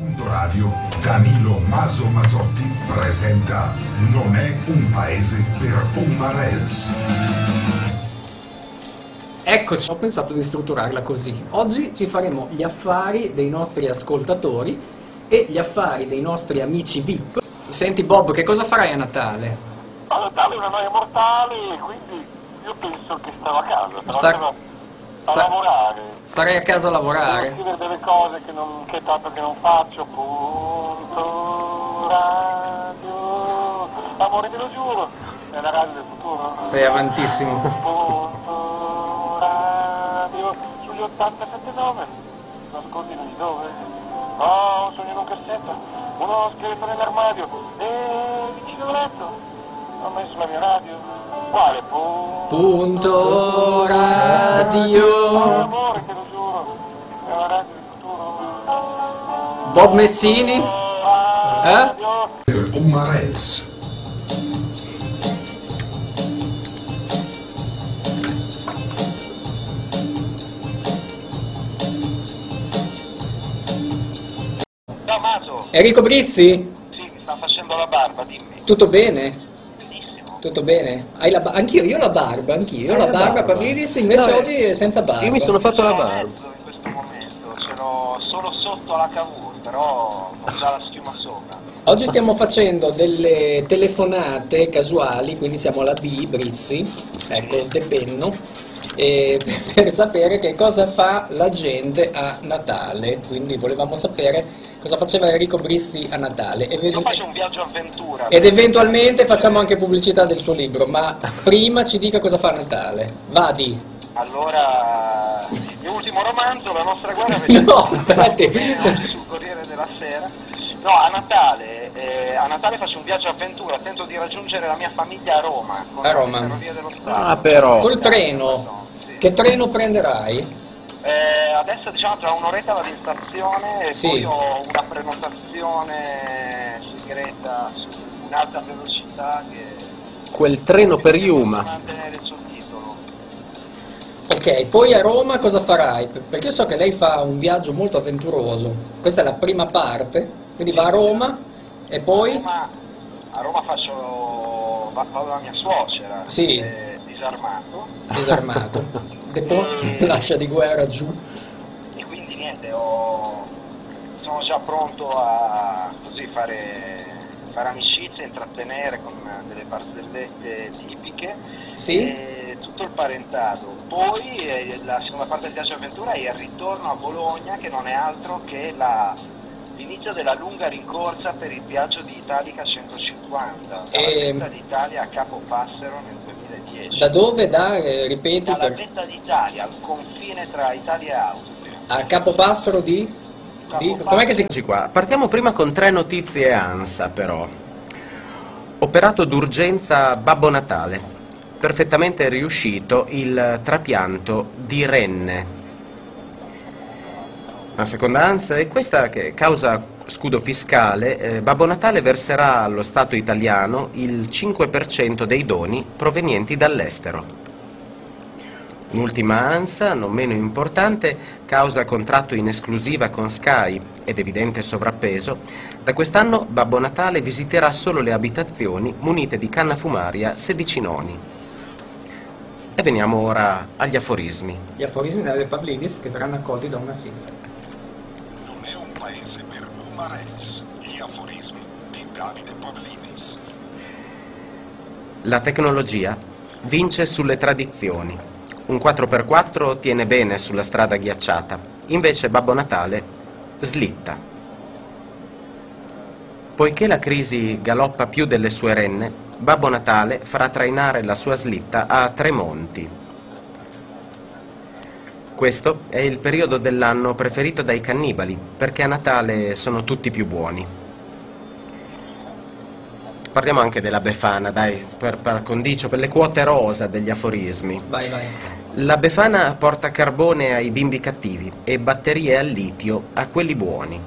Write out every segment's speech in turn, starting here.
Punto Radio, Danilo Maso Masotti presenta Non è un paese per Umarels. Eccoci, ho pensato di strutturarla così. Oggi ci faremo gli affari dei nostri ascoltatori e gli affari dei nostri amici VIP. Senti Bob, che cosa farai a Natale? A Natale è una noia mortale, quindi io penso che stavo a casa, però Sta- a sta- lavorare. Starei a casa a Devo lavorare? scrivere delle cose che, non, che tanto che non faccio, punto radio. Amore te lo giuro, è la radio del futuro. Sei avantissimo. Punto radio, sugli 87.9, nascondilo di dove? Oh, sogno in un cassetto, uno scheletro nell'armadio, e vicino al letto, ho messo la mia radio. Quale punto? Punto radio. Amore, te lo giuro, è la radio del futuro. Bob Messini? Eh? Maso, Enrico Brizzi? sì, mi sta facendo la barba, dimmi. Tutto bene? Tutto bene? Hai la ba- anch'io, io ho la barba, anch'io. Io ho la la barba, barba. Pavlidis invece No, oggi è senza barba. Io mi sono fatto la Sono a barba. in questo momento, ce l'ho solo sotto la cavour, però ho già la schiuma sopra. Oggi stiamo facendo delle telefonate casuali, quindi siamo alla B, Brizzi, ecco, De Penno, e per sapere che cosa fa la gente a Natale. Quindi volevamo sapere cosa faceva Enrico Brizzi a Natale. E Io faccio un viaggio avventura. Ed eventualmente facciamo anche pubblicità del suo libro, ma prima ci dica cosa fa a Natale. Vadi. Allora, il mio ultimo romanzo, La nostra guerra, No, aspetti. oggi sul Corriere della Sera. No, a Natale, eh, a Natale faccio un viaggio avventura, tento di raggiungere la mia famiglia a Roma, con A Roma. le ferrovie dello Stato. Ah, però. Col treno. Che treno prenderai? Eh, adesso diciamo tra un'oretta vado in stazione e Sì. poi ho una prenotazione segreta su un'alta velocità che Quel treno per Yuma. mantenere il sottotitolo. Ok, poi a Roma cosa farai? Perché io so che lei fa un viaggio molto avventuroso. Questa è la prima parte, quindi va a Roma e A poi... Roma, a Roma faccio va- vado dalla mia suocera, Sì. eh, disarmato, disarmato. E poi lascia di guerra giù. e quindi niente, ho- sono già pronto a così fare, fare amicizia, intrattenere con delle barzellette tipiche Sì? e tutto il parentato. Poi eh, la seconda parte del viaggio avventura è il ritorno a Bologna che non è altro che la- l'inizio della lunga rincorsa per il viaggio di Italica 150 dalla E- vetta d'Italia a Capo Passero nel 2010. Da dove? Da, eh, ripeti, Dalla per- vetta d'Italia al confine tra Italia e Austria. a Capopassero di... di... Com'è che si... Qua. Partiamo prima con tre notizie ANSA però. Operato d'urgenza Babbo Natale. Perfettamente riuscito il trapianto di renne. La seconda ANSA è questa che causa scudo fiscale. eh, Babbo Natale verserà allo Stato italiano il 5% dei doni provenienti dall'estero. Un'ultima ANSA, non meno importante, causa contratto in esclusiva con Sky ed evidente sovrappeso, da quest'anno Babbo Natale visiterà solo le abitazioni munite di canna fumaria sedicinoni. E veniamo ora agli aforismi. Gli aforismi delle Pavlidis che verranno accolti da una sigla. Paese per Umarels. Gli aforismi di Davide Pavlidis. La tecnologia vince sulle tradizioni. Un 4x4 tiene bene sulla strada ghiacciata, invece Babbo Natale slitta. Poiché la crisi galoppa più delle sue renne, Babbo Natale farà trainare la sua slitta a Tremonti. Questo è il periodo dell'anno preferito dai cannibali, perché a Natale sono tutti più buoni. Parliamo anche della Befana, dai, per, per condicio, per le quote rosa degli aforismi. Vai, vai. La Befana porta carbone ai bimbi cattivi e batterie al litio a quelli buoni.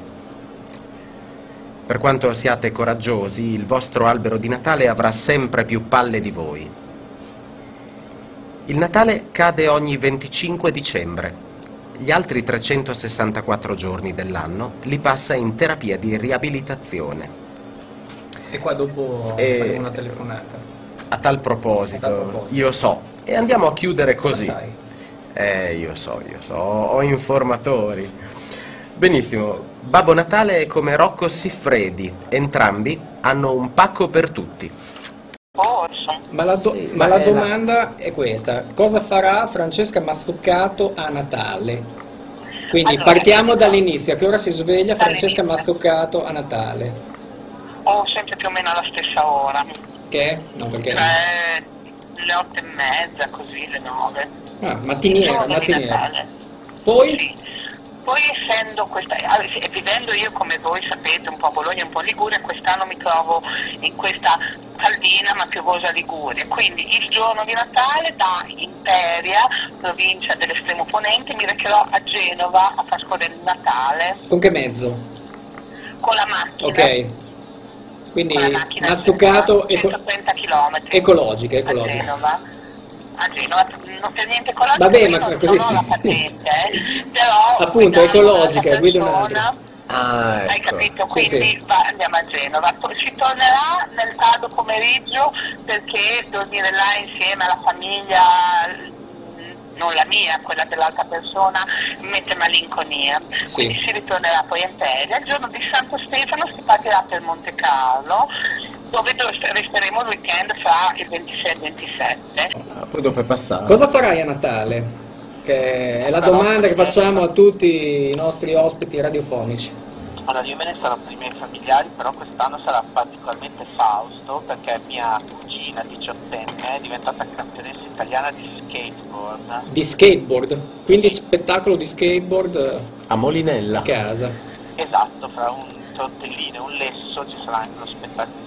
Per quanto siate coraggiosi, il vostro albero di Natale avrà sempre più palle di voi. Il Natale cade ogni 25 dicembre. gli altri 364 giorni dell'anno li passa in terapia di riabilitazione. E qua dopo E- faremo una telefonata. A tal proposito, A tal proposito. io so, e andiamo a chiudere così. Eh, io so, io so, ho informatori. Benissimo, Babbo Natale è come Rocco Siffredi, entrambi hanno un pacco per tutti. Forse. Ma la, do- Sì, ma la è la- domanda è questa: cosa farà Francesca Mazzuccato a Natale? Quindi Allora, partiamo io- dall'inizio, a che ora si sveglia Francesca. Mazzuccato a Natale? O sempre più o meno alla stessa ora. Che? No, perché... Cioè, le otto e mezza, così, le nove. Ah, mattiniera, mattiniera. Poi? Sì. Poi essendo questa, ah, e vivendo io come voi sapete un po' a Bologna e un po' a Liguria, quest'anno mi trovo in questa caldina ma piovosa Liguria. Quindi il giorno di Natale da Imperia, provincia dell'estremo ponente, mi recherò a Genova a scorrere il Natale Con che mezzo? con la macchina. Ok. Quindi Mazzuccato eco- 130 km. ecologica, A ecologica. Genova. A Genova, non per niente ecologica, Vabbè, ma non, così non ho sì. la patente, eh, però Appunto, ecologica, guida persona, un'altra. Ah, Hai capito? Sì, Quindi sì. va- andiamo a Genova. Si tornerà nel tardo pomeriggio perché dormire là insieme alla famiglia, mm, non la mia, quella dell'altra persona, mette malinconia. Sì. Quindi si ritornerà poi a Imperia. Il giorno di Santo Stefano si partirà per Monte Carlo, dove do- resteremo il weekend fra il 26 e il 27. Ah, poi dopo è passato. Cosa farai a Natale? Che è la Sarò domanda che facciamo a tutti i nostri ospiti radiofonici. Allora io me ne sarò per i miei familiari, però quest'anno sarà particolarmente Fausto perché mia cugina diciottenne è diventata campionessa italiana di skateboard. Di skateboard, quindi spettacolo di skateboard eh, A Molinella. a casa. Esatto, fra un tortellino e un lesso ci sarà anche lo spettacolo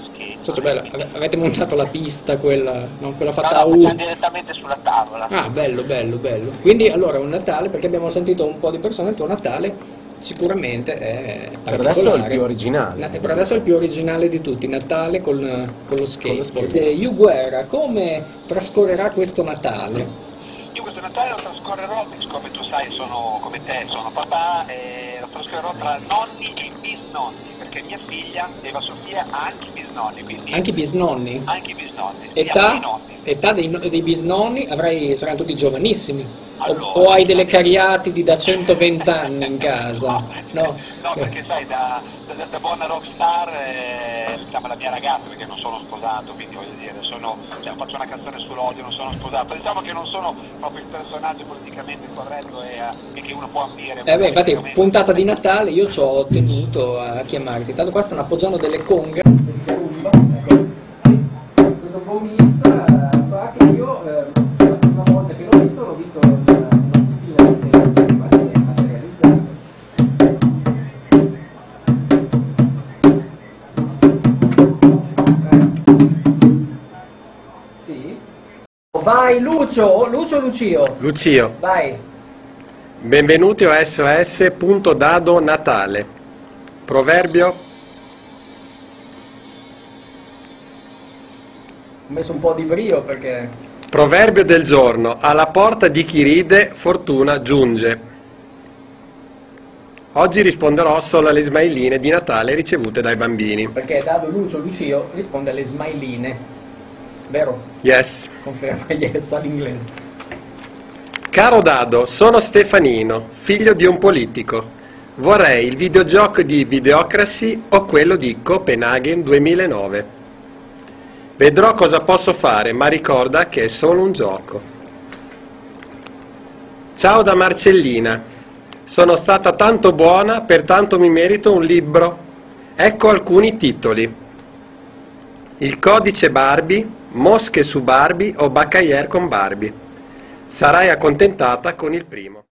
cioè, ave- avete montato la pista, quella, no, quella No, fatta a no, U. facciamo direttamente sulla tavola. Ah, bello, bello, bello. Quindi allora un Natale, perché abbiamo sentito un po' di persone, il tuo Natale sicuramente è Per adesso è il più originale. Na- per adesso è il più originale di tutti, Natale con, con lo skateboard. Eh, Yu Guerra, come trascorrerà questo Natale? Io questo Natale lo trascorrerò, come tu sai, sono come te, sono papà, e lo trascorrerò tra nonni e bisnonni, perché mia figlia, Eva Sofia, ha anche i bisnonni, quindi Anche i bisnonni? anche i bisnonni. Età, età dei, dei bisnonni avrai, saranno tutti giovanissimi. O- Allora. o hai delle cariati di da 120 anni in casa? No? No, perché sai, da, da- da buona rockstar eh, diciamo la mia ragazza, perché non sono sposato, quindi voglio dire, sono, cioè, faccio una canzone sull'odio, non sono sposato. Diciamo che non sono proprio il personaggio politicamente corretto e, eh, e che uno può ambire. Eh beh, infatti, puntata di Natale io ci ho tenuto a chiamarti. Tanto qua stanno appoggiando delle conche. Questo bombista Vai Lucio, Lucio Lucio, Lucio, vai. benvenuti a SOS.dado Natale. Proverbio, Ho messo un po' di brio perché proverbio del giorno, alla porta di chi ride fortuna giunge. Oggi risponderò solo alle smailine di Natale ricevute dai bambini. Perché Dado Lucio Lucio risponde alle smailine. Vero? Yes. Conferma yes all'inglese. Caro Dado, sono Stefanino, figlio di un politico. Vorrei il videogioco di Videocracy o quello di Copenaghen 2009. Vedrò cosa posso fare, ma ricorda che è solo un gioco. Ciao da Marcellina. Sono stata tanto buona, pertanto mi merito un libro. Ecco alcuni titoli. Il codice Barbie, Mosche su Barbie o Baccaglier con Barbie. Sarai accontentata con il primo.